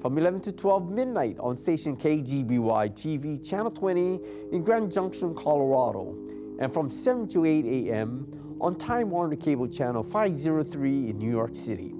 from 11 to 12 midnight on station KGBY TV Channel 20 in Grand Junction, Colorado, and from 7 to 8 a.m. on Time Warner Cable Channel 503 in New York City.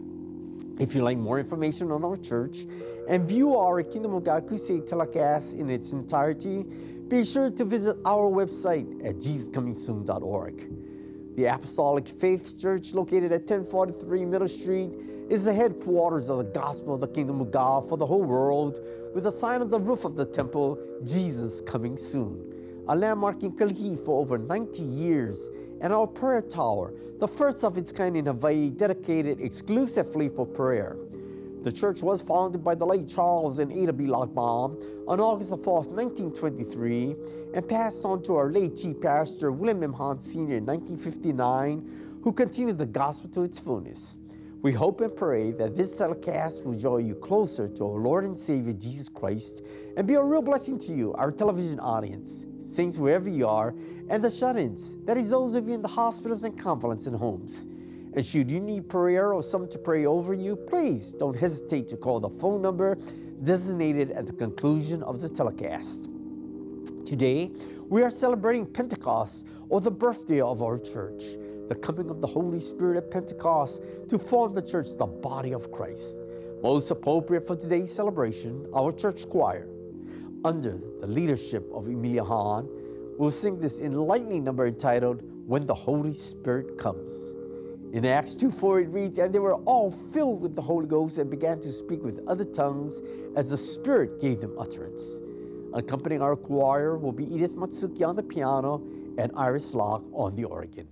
If you'd like more information on our church and view our Kingdom of God Crusade telecast in its entirety, be sure to visit our website at jesuscomingsoon.org. The Apostolic Faith Church, located at 1043 Middle Street, is the headquarters of the gospel of the kingdom of God for the whole world, with a sign on the roof of the temple, Jesus coming soon. A landmark in Kalihi for over 90 years, and our prayer tower, the first of its kind in Hawaii, dedicated exclusively for prayer. The church was founded by the late Charles and Ada B. Lockbaum on August the 4th, 1923, and passed on to our late chief pastor, William M. Hahn Sr. in 1959, who continued the gospel to its fullness. We hope and pray that this telecast will draw you closer to our Lord and Savior Jesus Christ and be a real blessing to you, our television audience, saints wherever you are, and the shut ins, that is, those of you in the hospitals and convalescent homes. And should you need prayer or someone to pray over you, please don't hesitate to call the phone number designated at the conclusion of the telecast. Today, we are celebrating Pentecost or the birthday of our church the coming of the Holy Spirit at Pentecost to form the church, the body of Christ. Most appropriate for today's celebration, our church choir, under the leadership of Emilia Hahn, will sing this enlightening number entitled When the Holy Spirit Comes. In Acts 2 4, it reads, And they were all filled with the Holy Ghost and began to speak with other tongues as the Spirit gave them utterance. Accompanying our choir will be Edith Matsuki on the piano and Iris Locke on the organ.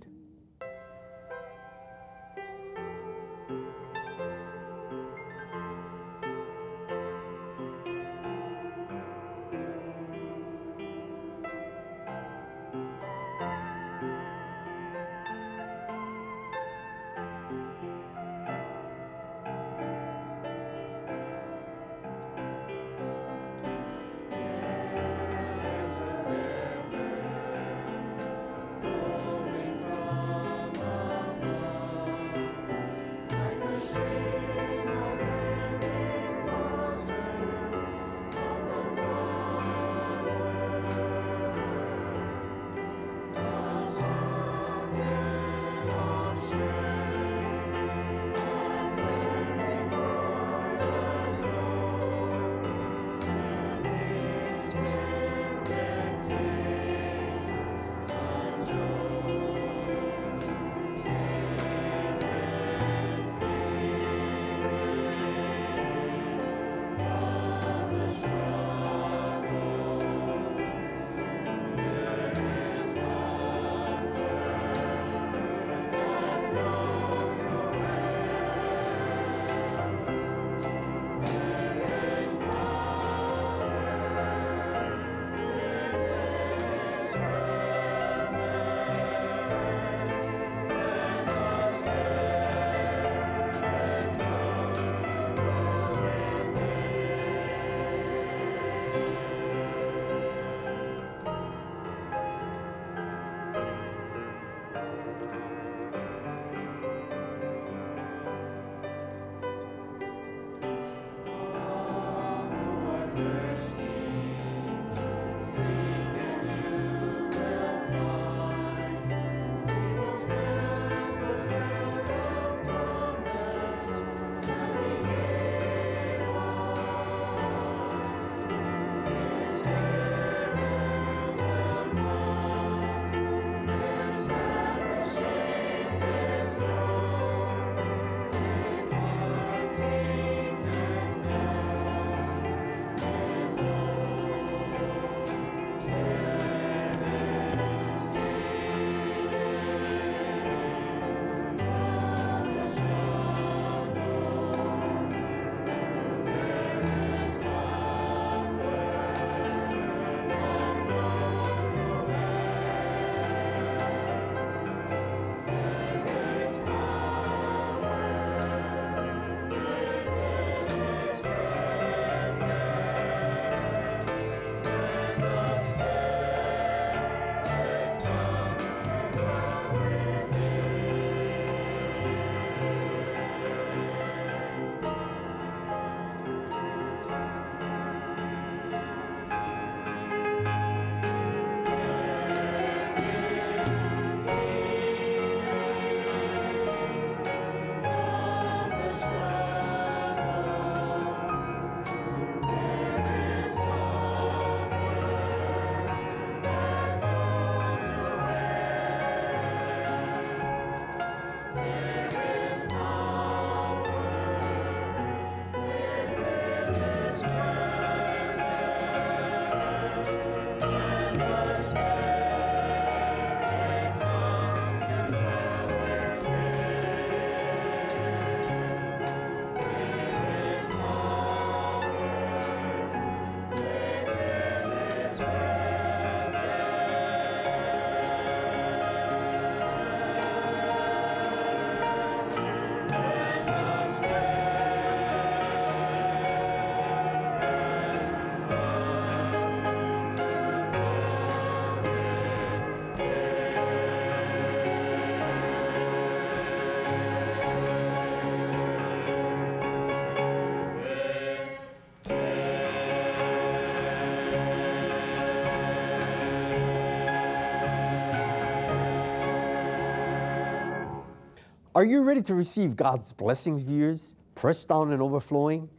Are you ready to receive God's blessings, viewers, pressed down and overflowing?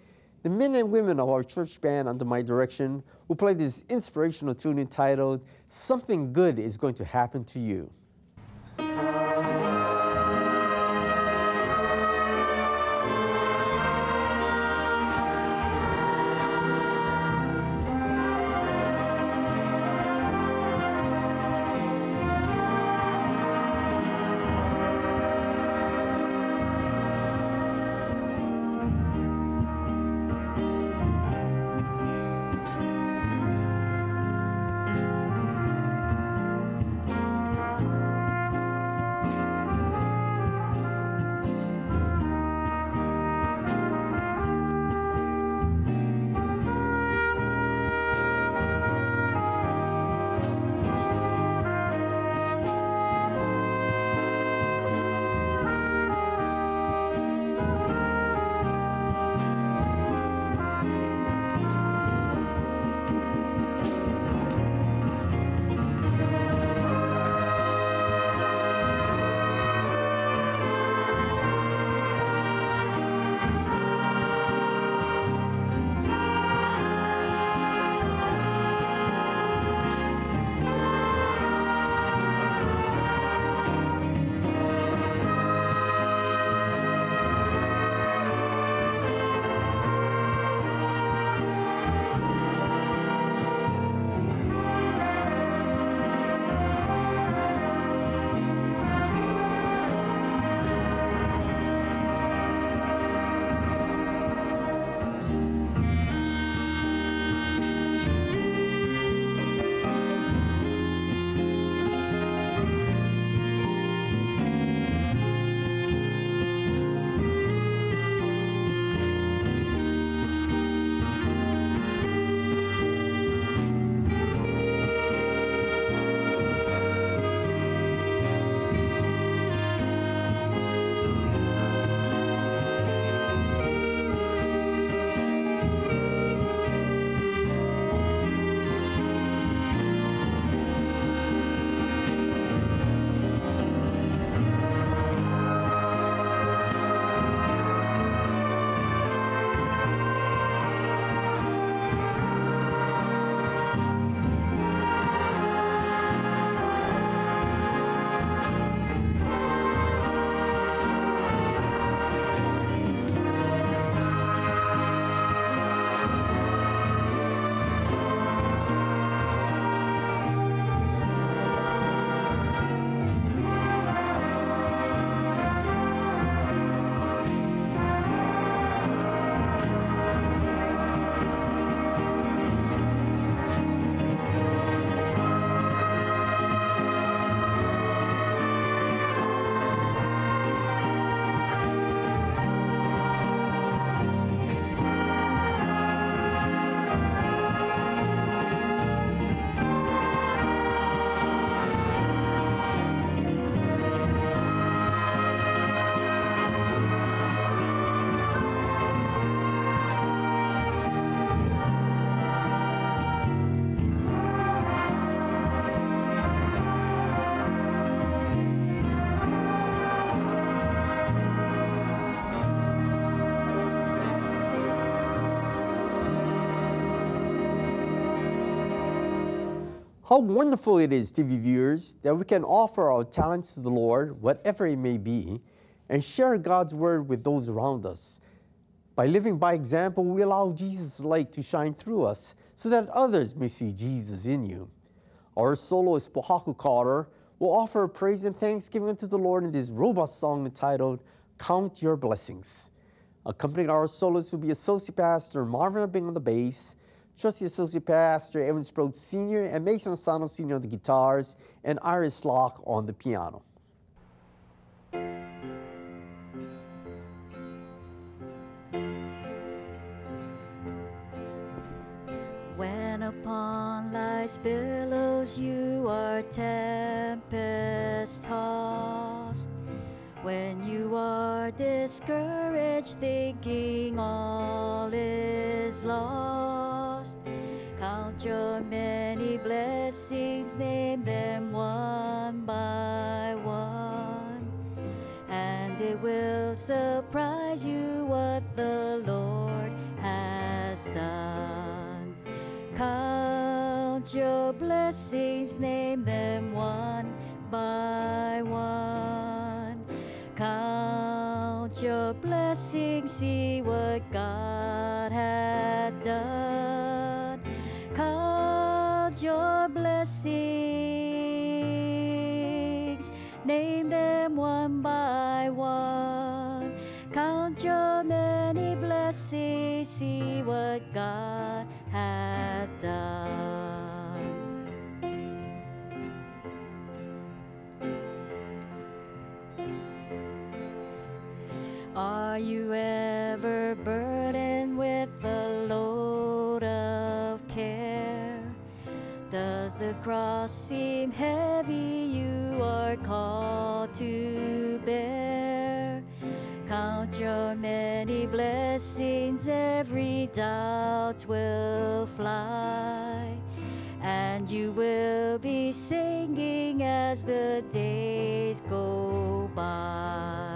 The men and women of our church band under my direction will play this inspirational tune entitled Something Good is Going to Happen to You. How wonderful it is, TV viewers, that we can offer our talents to the Lord, whatever it may be, and share God's word with those around us. By living by example, we allow Jesus' light to shine through us so that others may see Jesus in you. Our soloist, Pohaku Carter, will offer praise and thanksgiving to the Lord in this robust song entitled Count Your Blessings. Accompanying our soloist will be Associate Pastor Marvin Abing on the bass, Trustee Associate Pastor Evan Sproat Sr. and Mason Asano Sr. on the guitars, and Iris Locke on the piano. When upon life's billows you are tempest tossed, when you are discouraged, thinking all is lost, count your many blessings, name them one by one, and it will surprise you what the Lord has done. Count your blessings, name them one by one. Count your blessings, see what God had done. Count your blessings, name them one by one. Count your many blessings, see what God had done. You ever burdened with a load of care? Does the cross seem heavy you are called to bear? Count your many blessings, every doubt will fly. And you will be singing as the days go by.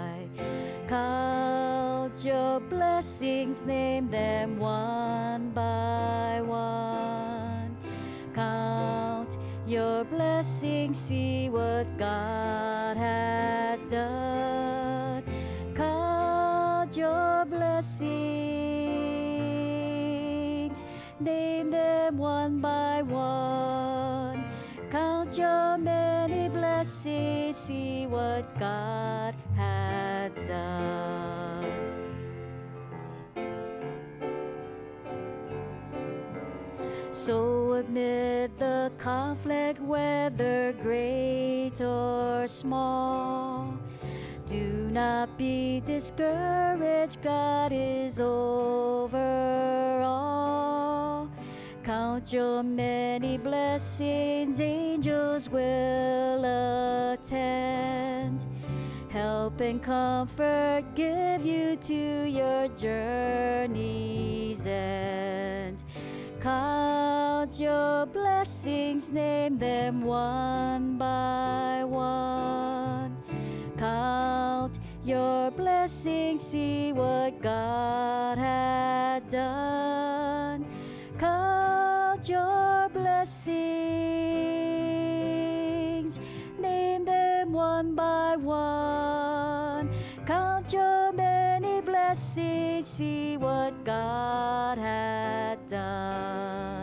Your blessings, name them one by one. Count your blessings, see what God had done. Count your blessings, name them one by one. Count your many blessings, see what God had done. So amid the conflict, whether great or small, do not be discouraged, God is over all. Count your many blessings, angels will attend. Help and comfort give you to your journey's end. Count your blessings, name them one by one. Count your blessings, see what God had done. Count your blessings, name them one by one. Count your many blessings, see what God had done.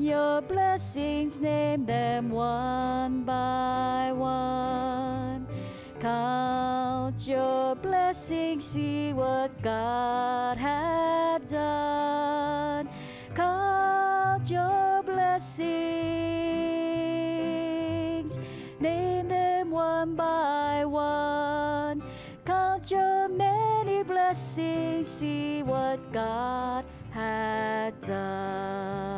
Your blessings, name them one by one. Count your blessings, see what God had done. Count your blessings, name them one by one. Count your many blessings, see what God had done.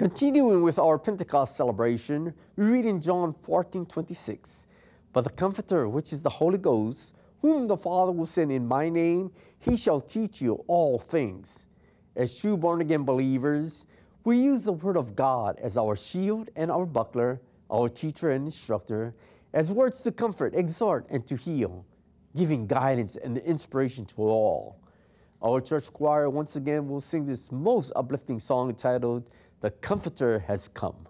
Continuing with our Pentecost celebration, we read in John 14 26. But the Comforter, which is the Holy Ghost, whom the Father will send in my name, he shall teach you all things. As true born again believers, we use the Word of God as our shield and our buckler, our teacher and instructor, as words to comfort, exhort, and to heal, giving guidance and inspiration to all. Our church choir once again will sing this most uplifting song entitled, The Comforter Has Come.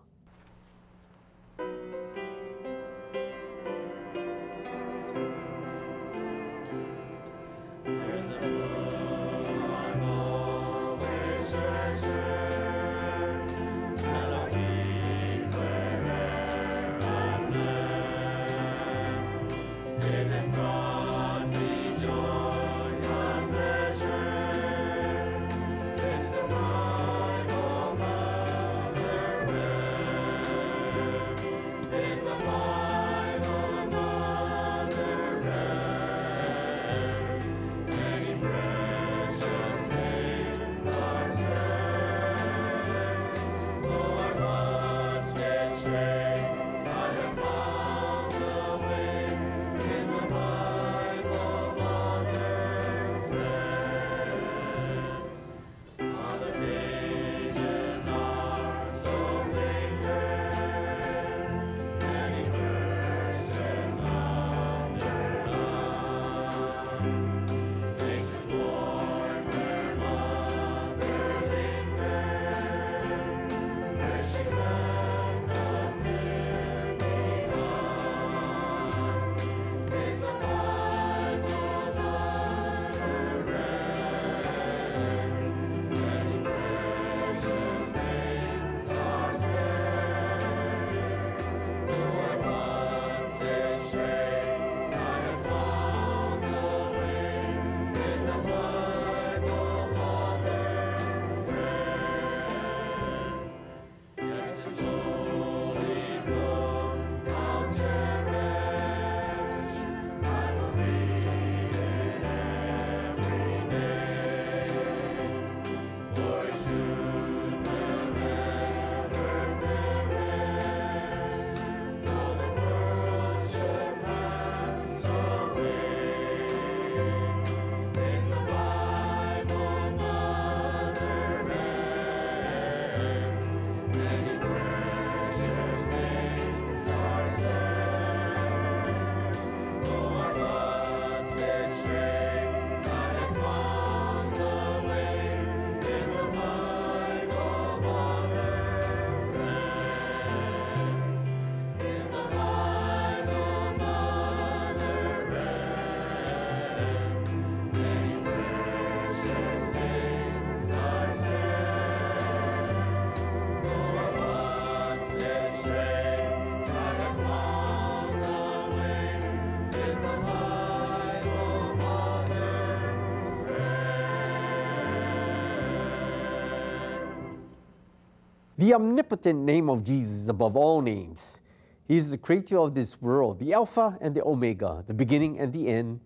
The omnipotent name of Jesus above all names. He is the creator of this world, the Alpha and the Omega, the beginning and the end,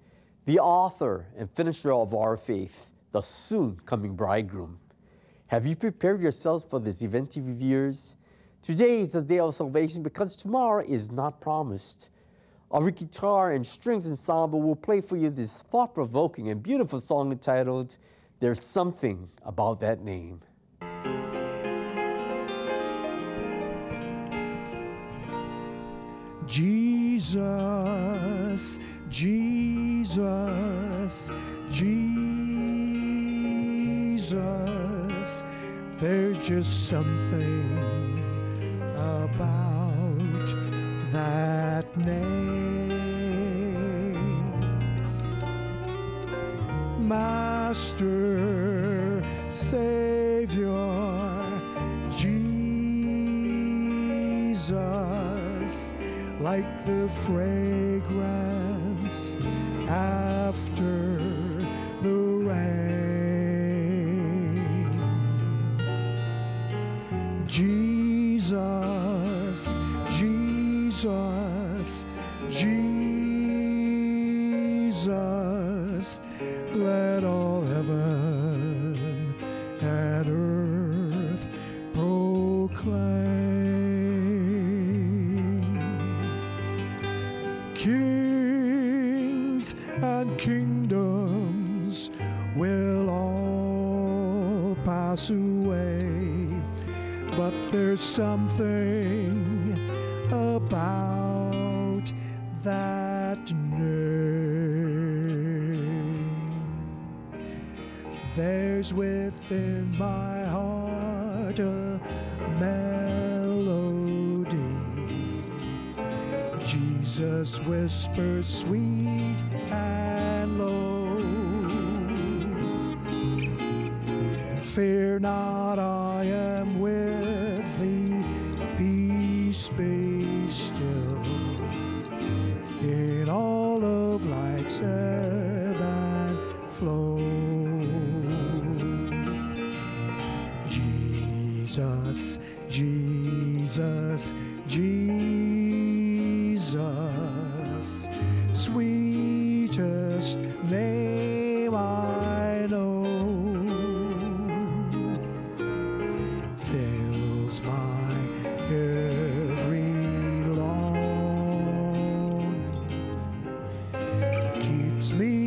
the author and finisher of our faith, the soon coming bridegroom. Have you prepared yourselves for this event of? Today is the day of salvation because tomorrow is not promised. Our guitar and strings ensemble will play for you this thought provoking and beautiful song entitled, There's Something About That Name. Jesus, Jesus, Jesus. There's just something about that name. Master, Savior, like the fragrance after the rain. Whispers sweet and low. Fear not,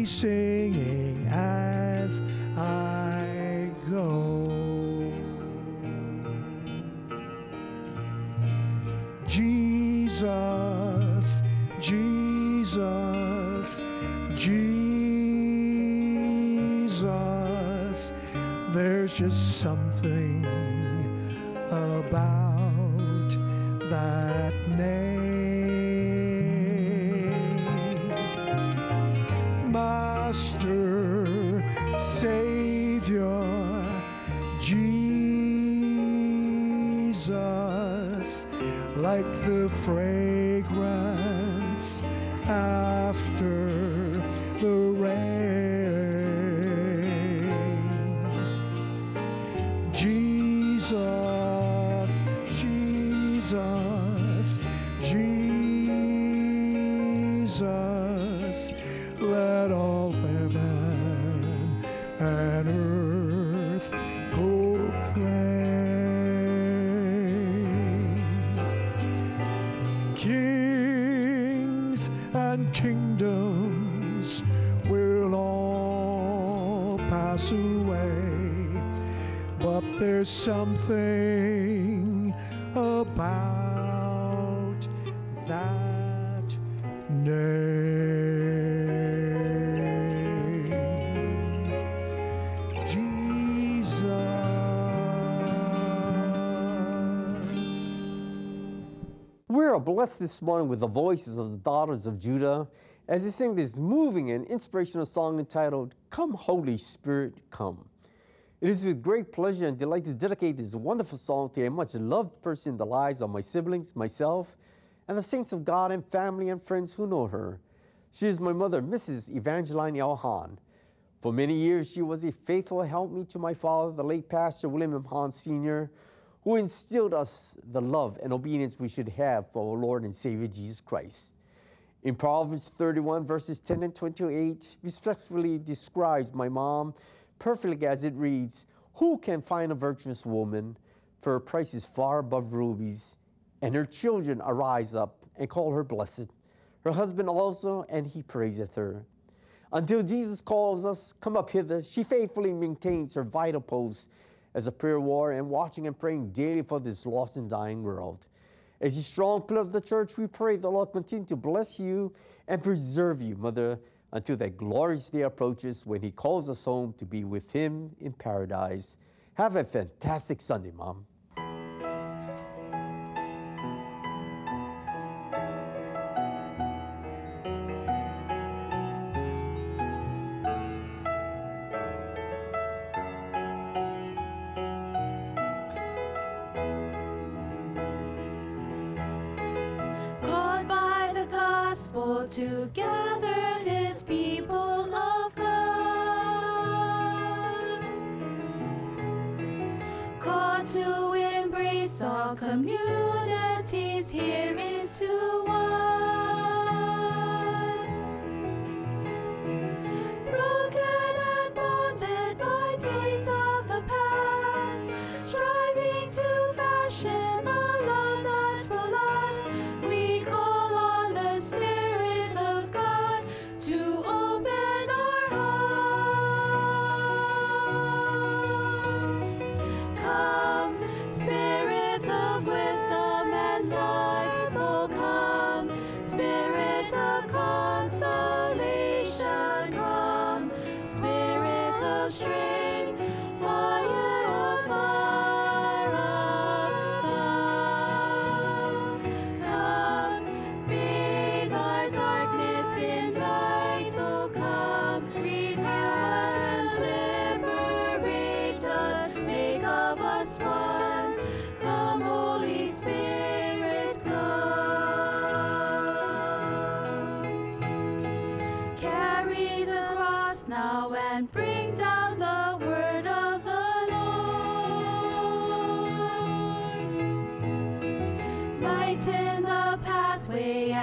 singing as blessed this morning with the voices of the daughters of Judah as they sing this moving and inspirational song entitled Come, Holy Spirit, Come. It is with great pleasure and delight to dedicate this wonderful song to a much loved person in the lives of my siblings, myself, and the saints of God and family and friends who know her. She is my mother, Mrs. Evangeline L. Hahn. For many years, she was a faithful helpmeet to my father, the late Pastor William M. Hahn Sr., who instilled us the love and obedience we should have for our Lord and Savior Jesus Christ. In Proverbs 31, verses 10 and 28, respectfully describes my mom perfectly as it reads Who can find a virtuous woman? For her price is far above rubies, and her children arise up and call her blessed. Her husband also, and he praiseth her. Until Jesus calls us, come up hither, she faithfully maintains her vital post as a prayer warrior and watching and praying daily for this lost and dying world. As a strong pillar of the church, we pray the Lord continue to bless you and preserve you, Mother, until that glorious day approaches when He calls us home to be with Him in paradise. Have a fantastic Sunday, Mom.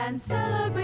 And celebrate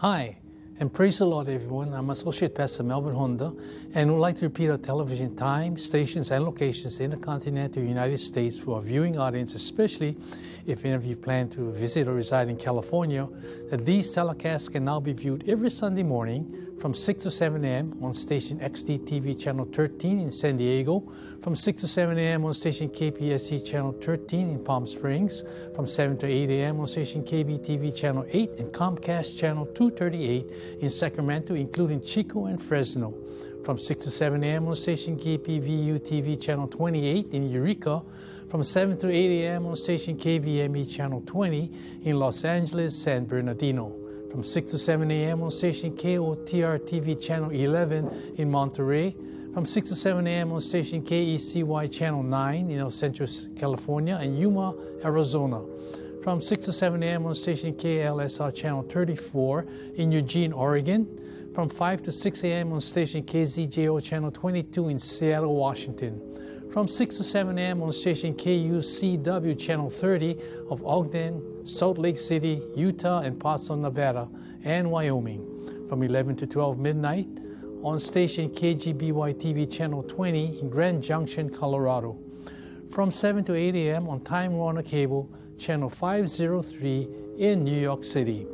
Hi, And praise the Lord, everyone. I'm Associate Pastor Melvin Honda, and would like to repeat our television time, stations, and locations in the continental United States for our viewing audience, especially if any of you plan to visit or reside in California, that these telecasts can now be viewed every Sunday morning from 6 to 7 a.m. on station XD-TV channel 13 in San Diego, from 6 to 7 a.m. on station KPSC channel 13 in Palm Springs, from 7 to 8 a.m. on station KBTV channel 8 and Comcast channel 238 in Sacramento, including Chico and Fresno, from 6 to 7 a.m. on station KBVU TV channel 28 in Eureka, from 7 to 8 a.m. on station KVME channel 20 in Los Angeles, San Bernardino from 6 to 7 a.m. on station KOTR TV channel 11 in Monterey, from 6 to 7 a.m. on station KECY channel 9 in El Centro, California, and Yuma, Arizona. From 6 to 7 a.m. on station KLSR channel 34 in Eugene, Oregon. From 5 to 6 a.m. on station KZJO channel 22 in Seattle, Washington. From 6 to 7 a.m. on station KUCW channel 30 of Ogden, Salt Lake City, Utah, and parts of Nevada and Wyoming. From 11 to 12 midnight on station KGBY TV channel 20 in Grand Junction, Colorado. From 7 to 8 a.m. on Time Warner Cable channel 503 in New York City.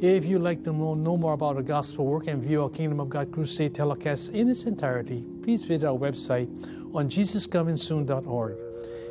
If you'd like to know, know more about our gospel work and view our Kingdom of God Crusade telecast in its entirety, please visit our website on jesuscomingsoon.org.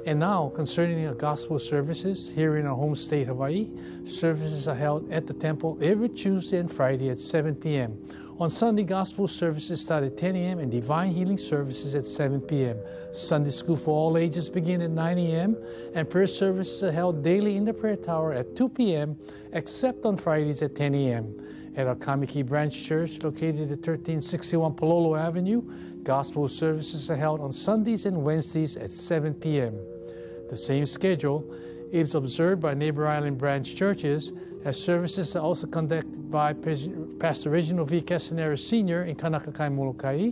And now, concerning our gospel services here in our home state, Hawaii, services are held at the temple every Tuesday and Friday at 7 p.m. On Sunday, gospel services start at 10 a.m. and divine healing services at 7 p.m. Sunday school for all ages begin at 9 a.m. and prayer services are held daily in the prayer tower at 2 p.m. except on Fridays at 10 a.m. At our Kaimuki Branch Church, located at 1361 Palolo Avenue, gospel services are held on Sundays and Wednesdays at 7 p.m. The same schedule is observed by neighbor island branch churches as services are also conducted by Pastor Reginald V. Castanera Sr. in Kaunakakai, Molokai,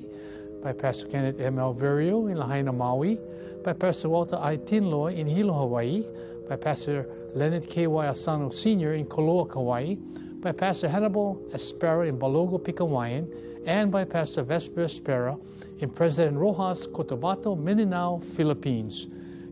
by Pastor Kenneth M. Alverio in Lahaina, Maui, by Pastor Walter I. Tinloy in Hilo, Hawaii, by Pastor Leonard K. Y. Asano Sr. in Koloa, Kauai, by Pastor Hannibal Espera in Balogo, Pigcawayan, and by Pastor Vesper Espera in President Roxas, Cotabato, Mindanao, Philippines.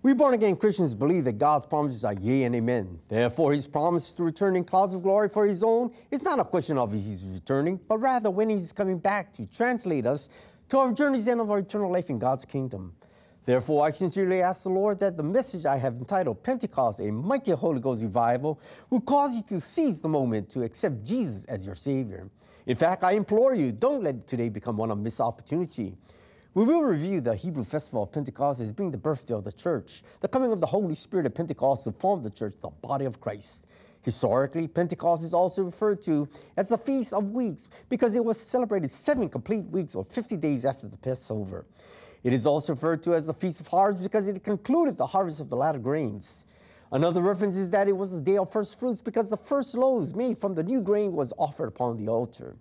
We born again Christians believe that God's promises are yea and amen. Therefore, his promise to return in clouds of glory for his own is not a question of His returning, but rather when he's coming back to translate us to our journey's end of our eternal life in God's kingdom. Therefore, I sincerely ask the Lord that the message I have entitled Pentecost, a mighty Holy Ghost revival, will cause you to seize the moment to accept Jesus as your Savior. In fact, I implore you, don't let today become one of missed opportunity. We will review the Hebrew festival of Pentecost as being the birthday of the church, the coming of the Holy Spirit at Pentecost to form the church, the body of Christ. Historically, Pentecost is also referred to as the Feast of Weeks because it was celebrated seven complete weeks or 50 days after the Passover. It is also referred to as the Feast of Harvest because it concluded the harvest of the latter grains. Another reference is that it was the day of first fruits because the first loaves made from the new grain was offered upon the altar.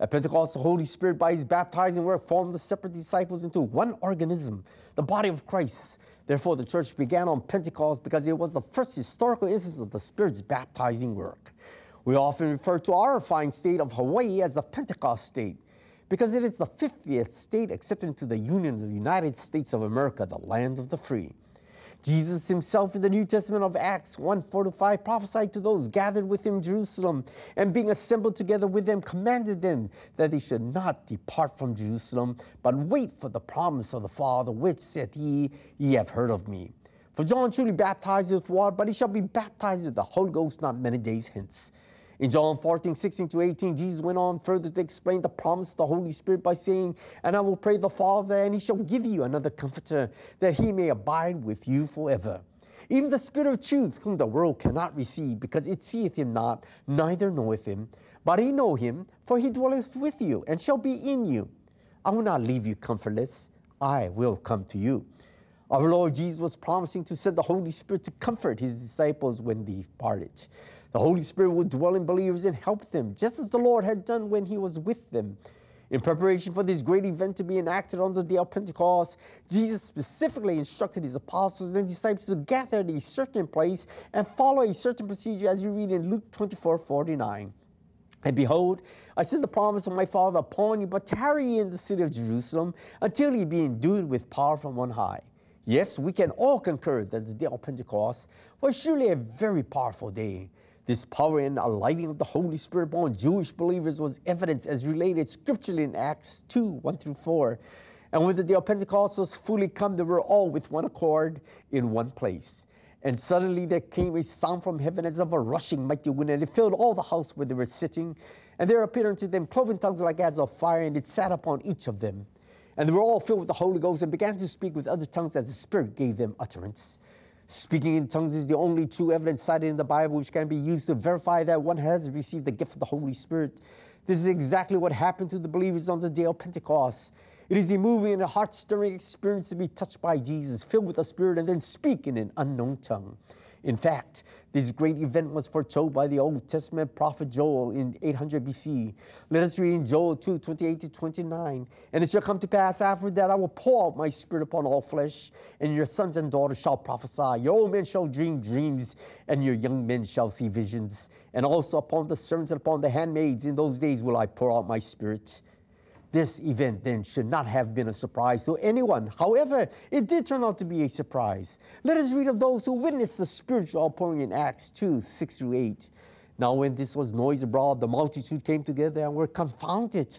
At Pentecost, the Holy Spirit, by his baptizing work, formed the separate disciples into one organism, the body of Christ. Therefore, the church began on Pentecost because it was the first historical instance of the Spirit's baptizing work. We often refer to our fine state of Hawaii as the Pentecost state because it is the 50th state accepted into the Union of the United States of America, the land of the free. Jesus himself in the New Testament of Acts 1 4 to 5 prophesied to those gathered with him in Jerusalem, and being assembled together with them, commanded them that they should not depart from Jerusalem, but wait for the promise of the Father, which said he, Ye have heard of me. For John truly baptized with water, but he shall be baptized with the Holy Ghost not many days hence. In John 14, 16 to 18, Jesus went on further to explain the promise of the Holy Spirit by saying, And I will pray the Father, and he shall give you another comforter, that he may abide with you forever. even the Spirit of truth, whom the world cannot receive, because it seeth him not, neither knoweth him. But ye know him, for he dwelleth with you, and shall be in you. I will not leave you comfortless, I will come to you. Our Lord Jesus was promising to send the Holy Spirit to comfort his disciples when they departed. The Holy Spirit will dwell in believers and help them, just as the Lord had done when he was with them. In preparation for this great event to be enacted on the day of Pentecost, Jesus specifically instructed his apostles and disciples to gather at a certain place and follow a certain procedure as we read in Luke 24 49. And behold, I send the promise of my Father upon you, but tarry in the city of Jerusalem until ye be endued with power from on high. Yes, we can all concur that the day of Pentecost was surely a very powerful day. This power and alighting of the Holy Spirit upon Jewish believers was evidence as related scripturally in Acts 2 1 through 4. And when the day of Pentecost was fully come, they were all with one accord in one place. And suddenly there came a sound from heaven as of a rushing mighty wind, and it filled all the house where they were sitting. And there appeared unto them cloven tongues like as of fire, and it sat upon each of them. And they were all filled with the Holy Ghost and began to speak with other tongues as the Spirit gave them utterance. Speaking in tongues is the only true evidence cited in the Bible which can be used to verify that one has received the gift of the Holy Spirit. This is exactly what happened to the believers on the day of Pentecost. It is a moving and a heart stirring experience to be touched by Jesus, filled with the Spirit, and then speak in an unknown tongue. In fact, this great event was foretold by the Old Testament prophet Joel in 800 BC. Let us read in Joel 2 28 to 29. And it shall come to pass after that I will pour out my spirit upon all flesh, and your sons and daughters shall prophesy. Your old men shall dream dreams, and your young men shall see visions. And also upon the servants and upon the handmaids in those days will I pour out my spirit. This event then should not have been a surprise to anyone. However, it did turn out to be a surprise. Let us read of those who witnessed the spiritual outpouring in Acts 2 6 through 8. Now, when this was noised abroad, the multitude came together and were confounded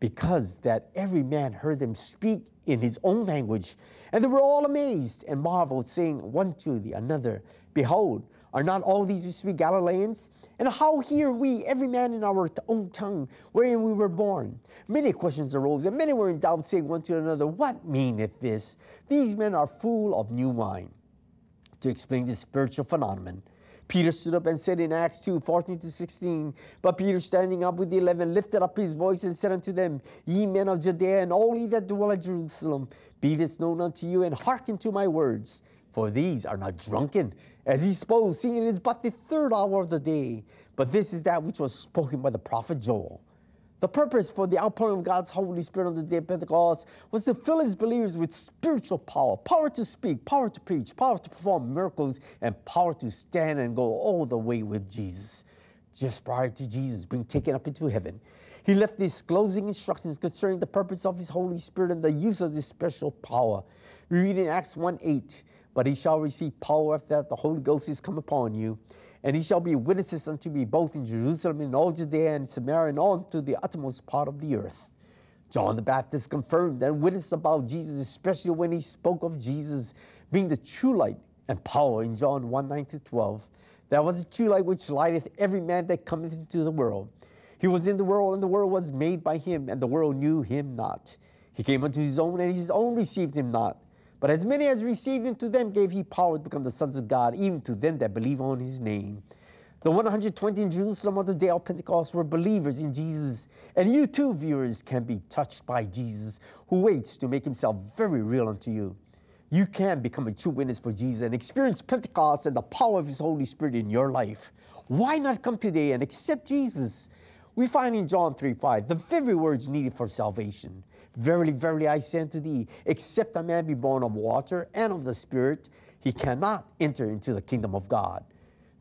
because that every man heard them speak in his own language. And they were all amazed and marveled, saying one to the another, Behold, are not all these who speak Galileans? And how hear we, every man in our own tongue, wherein we were born? Many questions arose, and many were in doubt, saying one to another, What meaneth this? These men are full of new wine. To explain this spiritual phenomenon, Peter stood up and said in Acts 2 14 to 16, But Peter, standing up with the eleven, lifted up his voice and said unto them, Ye men of Judea, and all ye that dwell at Jerusalem, be this known unto you, and hearken to my words. For these are not drunken, as he spoke, seeing it is but the third hour of the day. But this is that which was spoken by the prophet Joel. The purpose for the outpouring of God's Holy Spirit on the day of Pentecost was to fill his believers with spiritual power power to speak, power to preach, power to perform miracles, and power to stand and go all the way with Jesus. Just prior to Jesus being taken up into heaven, he left these closing instructions concerning the purpose of his Holy Spirit and the use of this special power. We read in Acts 1 8, but he shall receive power after that the Holy Ghost is come upon you and he shall be witnesses unto me both in Jerusalem and all Judea and Samaria and all to the uttermost part of the earth. John the Baptist confirmed and witnessed about Jesus, especially when he spoke of Jesus being the true light and power in John 1 9 to 12. That was the true light which lighteth every man that cometh into the world. He was in the world, and the world was made by him, and the world knew him not. He came unto his own, and his own received him not. But as many as received him to them gave he power to become the sons of God, even to them that believe on his name. The 120 in Jerusalem on the day of Pentecost were believers in Jesus. And you too, viewers, can be touched by Jesus, who waits to make himself very real unto you. You can become a true witness for Jesus and experience Pentecost and the power of his Holy Spirit in your life. Why not come today and accept Jesus? We find in John 3 5 the very words needed for salvation. Verily, verily, I say unto thee, except a man be born of water and of the Spirit, he cannot enter into the kingdom of God.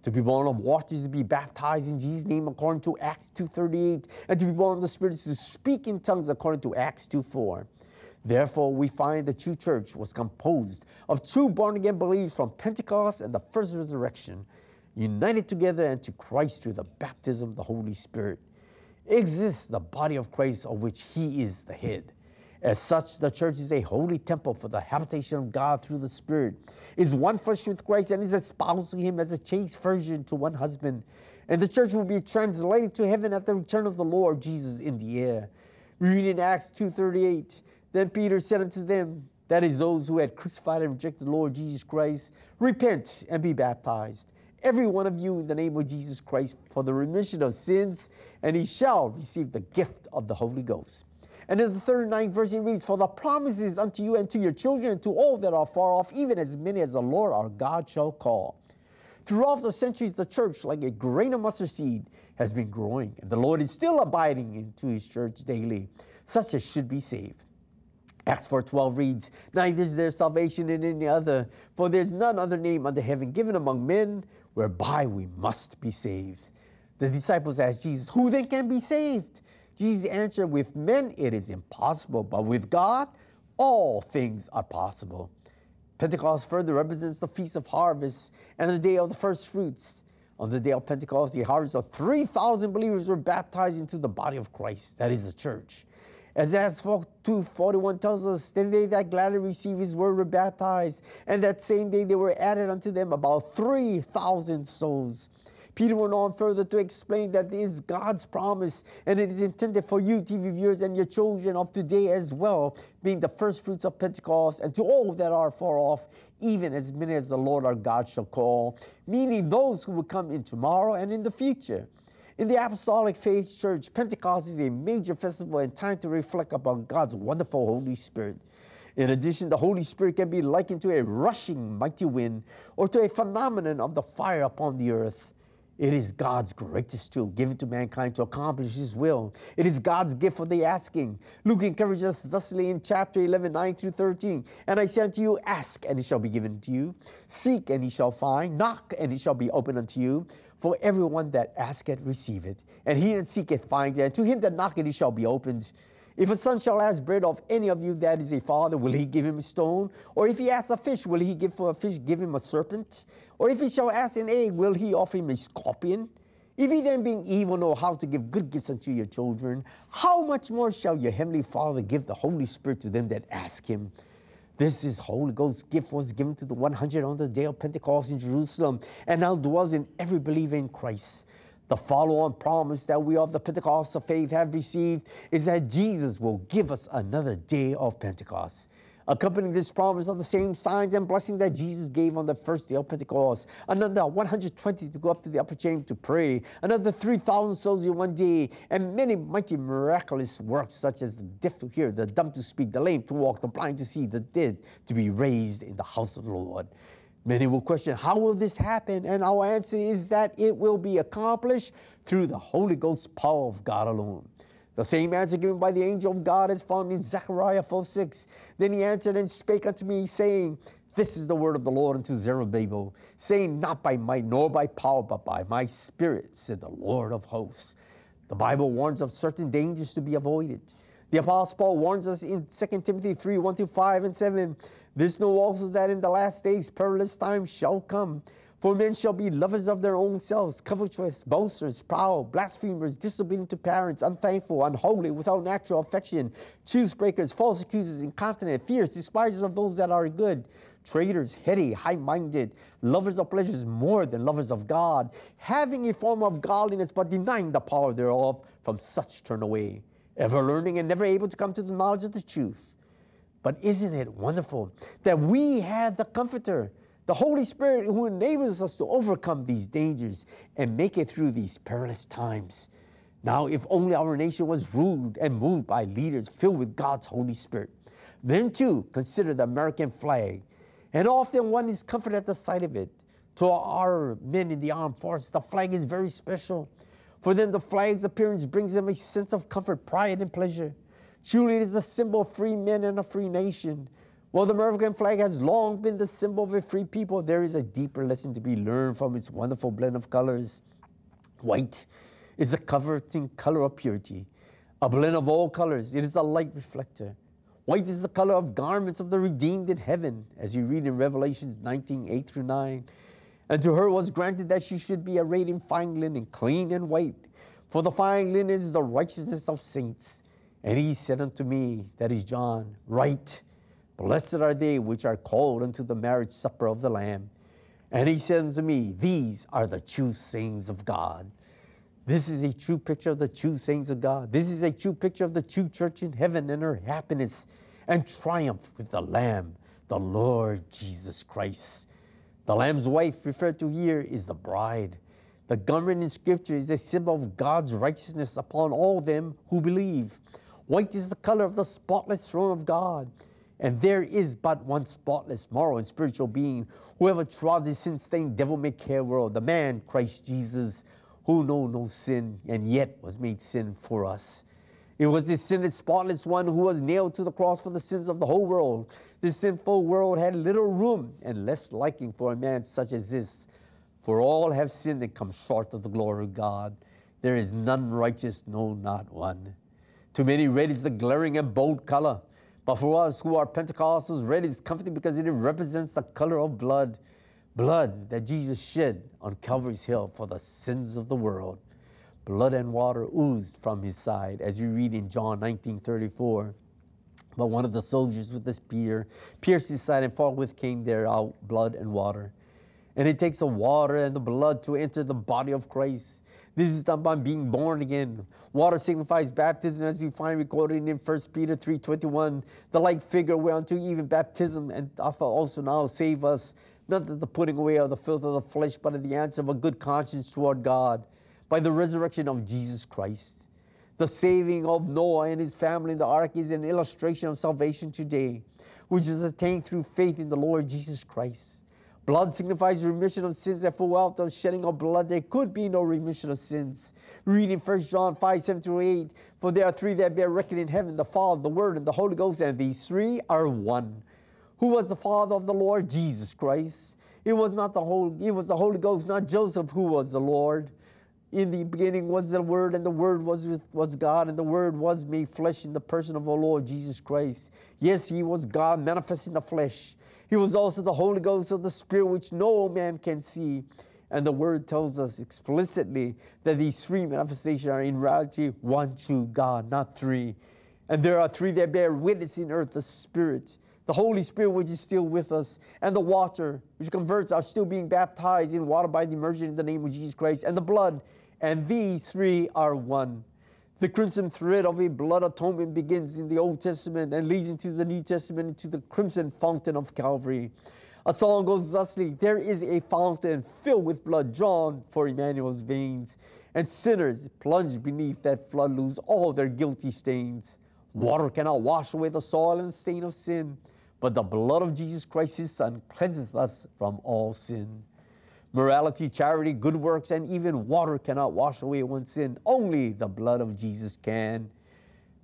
To be born of water is to be baptized in Jesus' name according to Acts 2.38, and to be born of the Spirit is to speak in tongues according to Acts 2.4. Therefore, we find the true church was composed of true born-again believers from Pentecost and the first resurrection, united together unto Christ through the baptism of the Holy Spirit. Exists the body of Christ of which he is the head. As such, the church is a holy temple for the habitation of God through the Spirit, is one flesh with Christ, and is espousing him as a chaste virgin to one husband. And the church will be translated to heaven at the return of the Lord Jesus in the air. We read in Acts 2.38, Then Peter said unto them, that is, those who had crucified and rejected the Lord Jesus Christ, repent and be baptized, every one of you, in the name of Jesus Christ, for the remission of sins, and he shall receive the gift of the Holy Ghost. And in the 39th verse, it reads, For the promises unto you and to your children and to all that are far off, even as many as the Lord our God shall call. Throughout the centuries, the church, like a grain of mustard seed, has been growing, and the Lord is still abiding into his church daily, such as should be saved. Acts 4.12 reads, Neither is there salvation in any other, for there's none other name under heaven given among men whereby we must be saved. The disciples asked Jesus, Who then can be saved? Jesus answered, With men it is impossible, but with God all things are possible. Pentecost further represents the Feast of Harvest and the day of the first fruits. On the day of Pentecost, the harvest of 3,000 believers were baptized into the body of Christ, that is the church. As Acts 2.41 tells us, then they that gladly received his word were baptized, and that same day there were added unto them about 3,000 souls. Peter went on further to explain that it is God's promise and it is intended for you, TV viewers, and your children of today as well, being the first fruits of Pentecost, and to all that are far off, even as many as the Lord our God shall call, meaning those who will come in tomorrow and in the future. In the Apostolic Faith Church, Pentecost is a major festival and time to reflect upon God's wonderful Holy Spirit. In addition, the Holy Spirit can be likened to a rushing mighty wind or to a phenomenon of the fire upon the earth. It is God's greatest tool given to mankind to accomplish His will. It is God's gift for the asking. Luke encourages us thusly in chapter 11, 9 through 13. And I say unto you, ask, and it shall be given to you. Seek, and ye shall find. Knock, and it shall be opened unto you. For everyone that asketh, receiveth. And he that seeketh, findeth. And to him that knocketh, it shall be opened. If a son shall ask bread of any of you that is a father, will he give him a stone? Or if he asks a fish, will he give for a fish give him a serpent? Or if he shall ask an egg, will he offer him a scorpion? If ye then, being evil, know how to give good gifts unto your children, how much more shall your heavenly Father give the Holy Spirit to them that ask him? This is Holy Ghost gift was given to the 100 on the day of Pentecost in Jerusalem, and now dwells in every believer in Christ. The follow on promise that we of the Pentecost of faith have received is that Jesus will give us another day of Pentecost. Accompanying this promise are the same signs and blessings that Jesus gave on the first day of Pentecost. Another 120 to go up to the upper chamber to pray. Another 3,000 souls in one day. And many mighty miraculous works such as the deaf to hear, the dumb to speak, the lame to walk, the blind to see, the dead to be raised in the house of the Lord. Many will question, how will this happen? And our answer is that it will be accomplished through the Holy Ghost power of God alone. The same answer given by the angel of God is found in Zechariah 4 6. Then he answered and spake unto me, saying, This is the word of the Lord unto Zerubbabel, saying, Not by might nor by power, but by my spirit, said the Lord of hosts. The Bible warns of certain dangers to be avoided. The Apostle Paul warns us in 2 Timothy 3 1 5 and 7. This know also that in the last days perilous times shall come. For men shall be lovers of their own selves, covetous, boasters, proud, blasphemers, disobedient to parents, unthankful, unholy, without natural affection, choose breakers, false accusers, incontinent, fierce, despisers of those that are good, traitors, heady, high minded, lovers of pleasures more than lovers of God, having a form of godliness but denying the power thereof, from such turn away, ever learning and never able to come to the knowledge of the truth. But isn't it wonderful that we have the Comforter? the Holy Spirit who enables us to overcome these dangers and make it through these perilous times. Now, if only our nation was ruled and moved by leaders filled with God's Holy Spirit, then too consider the American flag. And often one is comforted at the sight of it. To our men in the armed forces, the flag is very special. For them, the flag's appearance brings them a sense of comfort, pride, and pleasure. Truly, it is a symbol of free men and a free nation. While the American flag has long been the symbol of a free people, there is a deeper lesson to be learned from its wonderful blend of colors. White is the comforting color of purity, a blend of all colors. It is a light reflector. White is the color of garments of the redeemed in heaven, as you read in Revelations 19 8 through 9. And to her was granted that she should be arrayed in fine linen, clean and white. For the fine linen is the righteousness of saints. And he said unto me, that is John, Write Blessed are they which are called unto the marriage supper of the Lamb. And he said unto me, These are the true sayings of God. This is a true picture of the true sayings of God. This is a true picture of the true church in heaven and her happiness and triumph with the Lamb, the Lord Jesus Christ. The Lamb's wife referred to here is the bride. The garment in Scripture is a symbol of God's righteousness upon all them who believe. White is the color of the spotless throne of God. And there is but one spotless moral and spiritual being, whoever trod this sin stained, devil may care world, the man, Christ Jesus, who knew no sin and yet was made sin for us. It was this sinless, spotless one who was nailed to the cross for the sins of the whole world. This sinful world had little room and less liking for a man such as this. For all have sinned and come short of the glory of God. There is none righteous, no, not one. To many, red is the glaring and bold color. But for us who are Pentecostals, red is comforting because it represents the color of blood. Blood that Jesus shed on Calvary's Hill for the sins of the world. Blood and water oozed from his side, as you read in John 19 34. But one of the soldiers with the spear pierced his side, and forthwith came there out blood and water. And it takes the water and the blood to enter the body of Christ. This is done by being born again. Water signifies baptism, as you find recorded in 1 Peter 3.21, the like figure whereunto even baptism and also now save us, not that the putting away of the filth of the flesh, but of the answer of a good conscience toward God, by the resurrection of Jesus Christ. The saving of Noah and his family in the ark is an illustration of salvation today, which is attained through faith in the Lord Jesus Christ. Blood signifies remission of sins, and for without the shedding of blood, there could be no remission of sins. Reading 1 John 5 7 through 8, for there are three that bear record in heaven the Father, the Word, and the Holy Ghost, and these three are one. Who was the Father of the Lord? Jesus Christ. It was not the Holy, it was the Holy Ghost, not Joseph, who was the Lord. In the beginning was the Word, and the Word was with, was God, and the Word was made flesh in the person of our Lord Jesus Christ. Yes, He was God manifest in the flesh. He was also the Holy Ghost of the Spirit, which no man can see. And the word tells us explicitly that these three manifestations are in reality one true God, not three. And there are three that bear witness in earth the Spirit, the Holy Spirit, which is still with us, and the water, which converts, are still being baptized in water by the immersion in the name of Jesus Christ, and the blood. And these three are one. The crimson thread of a blood atonement begins in the Old Testament and leads into the New Testament into the crimson fountain of Calvary. A song goes thusly There is a fountain filled with blood drawn for Emmanuel's veins, and sinners plunged beneath that flood lose all their guilty stains. Water cannot wash away the soil and stain of sin, but the blood of Jesus Christ, his Son, cleanseth us from all sin. Morality, charity, good works, and even water cannot wash away one's sin. Only the blood of Jesus can.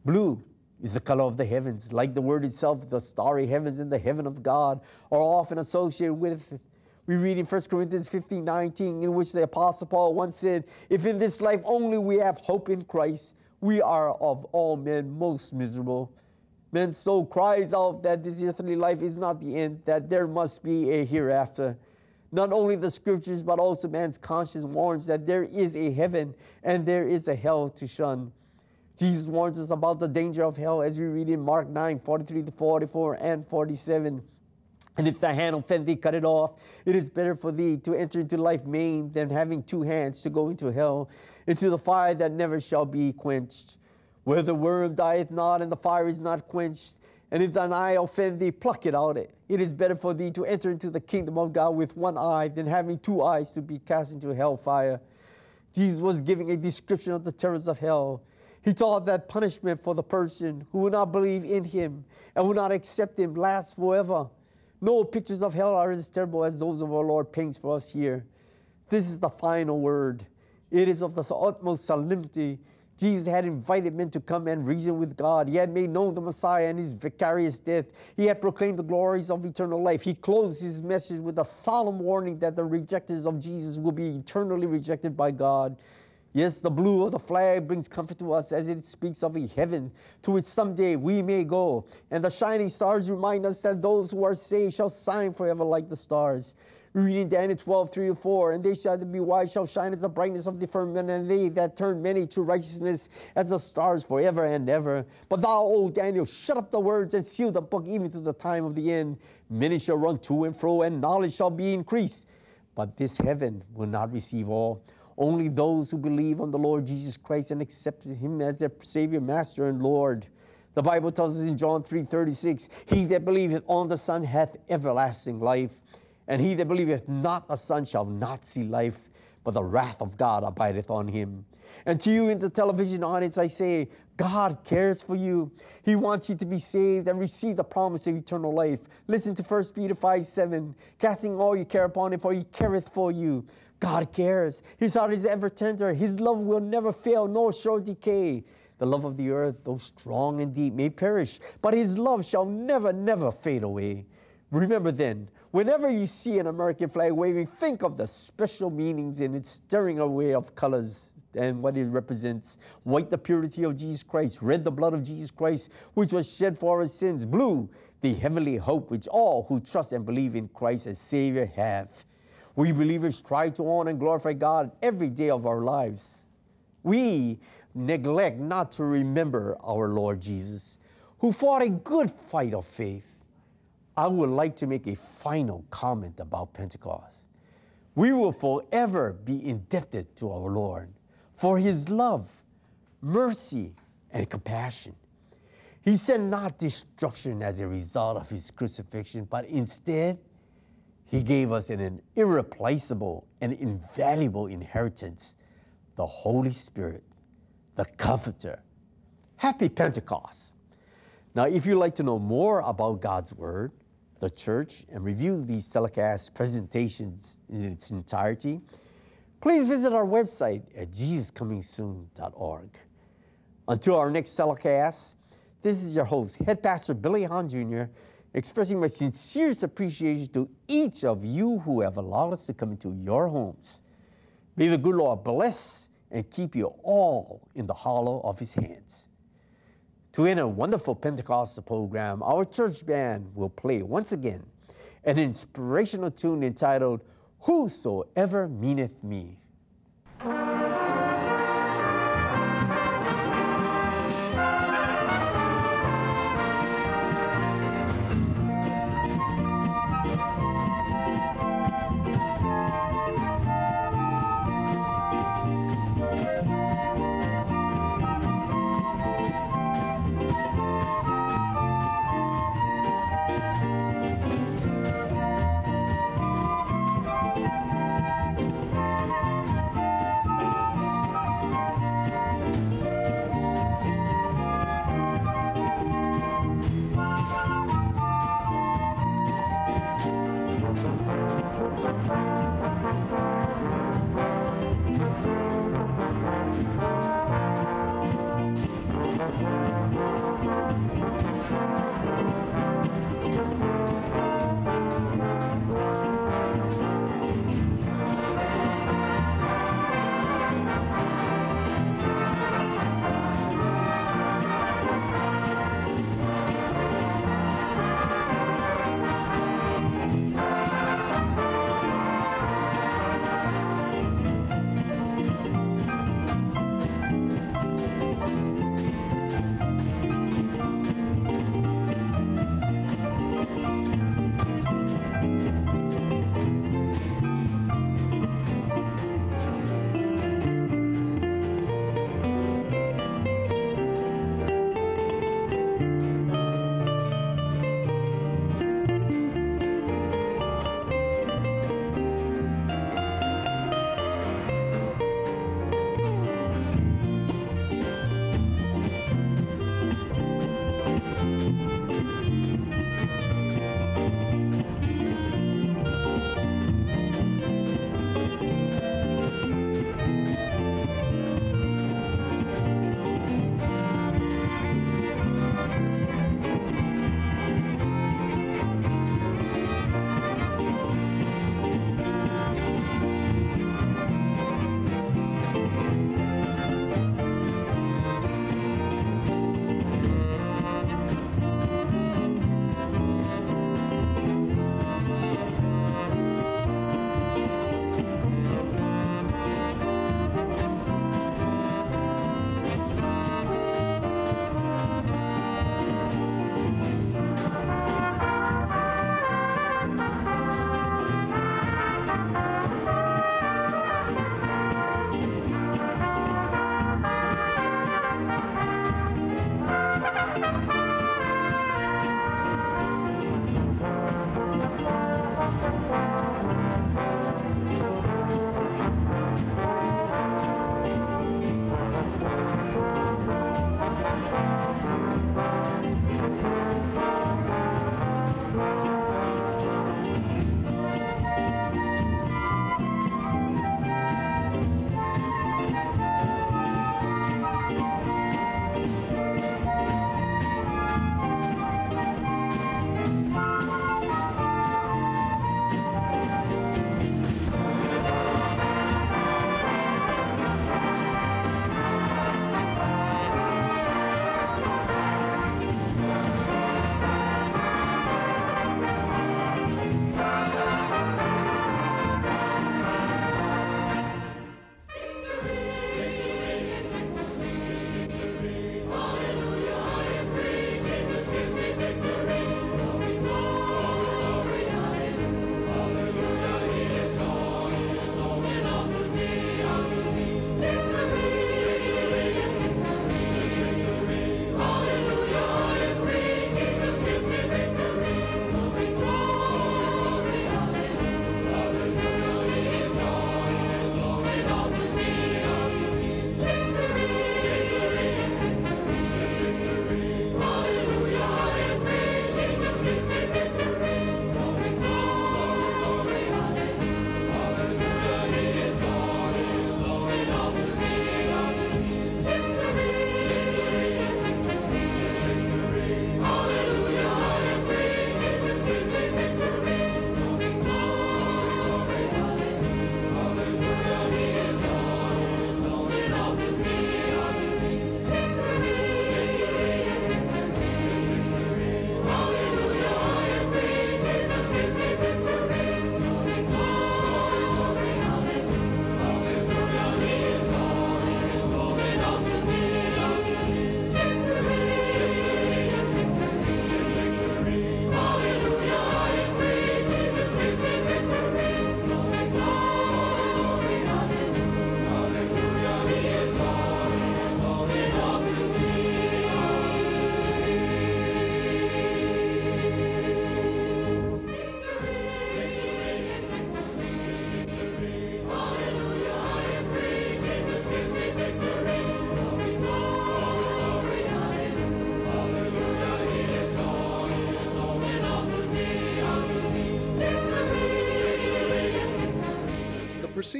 Blue is the color of the heavens. Like the word itself, the starry heavens in the heaven of God are often associated with it. We read in 1 Corinthians 15 19, in which the Apostle Paul once said, If in this life only we have hope in Christ, we are of all men most miserable. Man's soul cries out that this earthly life is not the end, that there must be a hereafter. Not only the scriptures, but also man's conscience warns that there is a heaven and there is a hell to shun. Jesus warns us about the danger of hell as we read in Mark 9 43 to 44 and 47. And if thy hand offend thee, cut it off. It is better for thee to enter into life maimed than having two hands to go into hell, into the fire that never shall be quenched, where the worm dieth not and the fire is not quenched. And if thine eye offend thee, pluck it out. It is better for thee to enter into the kingdom of God with one eye than having two eyes to be cast into hellfire. Jesus was giving a description of the terrors of hell. He taught that punishment for the person who will not believe in him and will not accept him lasts forever. No pictures of hell are as terrible as those of our Lord paints for us here. This is the final word. It is of the utmost solemnity Jesus had invited men to come and reason with God. He had made known the Messiah and his vicarious death. He had proclaimed the glories of eternal life. He closed his message with a solemn warning that the rejectors of Jesus will be eternally rejected by God. Yes, the blue of the flag brings comfort to us as it speaks of a heaven to which someday we may go. And the shining stars remind us that those who are saved shall shine forever like the stars. Reading Daniel 12, 3 to 4, and they shall be wise, shall shine as the brightness of the firmament, and they that turn many to righteousness as the stars forever and ever. But thou, O Daniel, shut up the words and seal the book even to the time of the end. Many shall run to and fro, and knowledge shall be increased. But this heaven will not receive all. Only those who believe on the Lord Jesus Christ and accept Him as their Savior, Master, and Lord. The Bible tells us in John 3:36, He that believeth on the Son hath everlasting life, and he that believeth not the Son shall not see life, but the wrath of God abideth on him. And to you in the television audience, I say, God cares for you. He wants you to be saved and receive the promise of eternal life. Listen to 1 Peter 5 7. Casting all your care upon him, for he careth for you. God cares. His heart is ever tender. His love will never fail, nor shall decay. The love of the earth, though strong and deep, may perish, but his love shall never, never fade away. Remember then, whenever you see an American flag waving, think of the special meanings in its stirring away of colors and what it represents. White, the purity of Jesus Christ. Red, the blood of Jesus Christ, which was shed for our sins. Blue, the heavenly hope which all who trust and believe in Christ as Savior have. We believers try to honor and glorify God every day of our lives. We neglect not to remember our Lord Jesus, who fought a good fight of faith. I would like to make a final comment about Pentecost. We will forever be indebted to our Lord for his love, mercy, and compassion. He sent not destruction as a result of his crucifixion, but instead, he gave us an irreplaceable and invaluable inheritance the Holy Spirit, the Comforter. Happy Pentecost! Now, if you'd like to know more about God's Word, the church, and review these telecast presentations in its entirety, please visit our website at jesuscomingsoon.org. Until our next telecast, this is your host, Head Pastor Billy Hahn Jr., expressing my sincerest appreciation to each of you who have allowed us to come into your homes. May the good Lord bless and keep you all in the hollow of his hands. To end a wonderful Pentecostal program, our church band will play once again an inspirational tune entitled Whosoever Meaneth Me.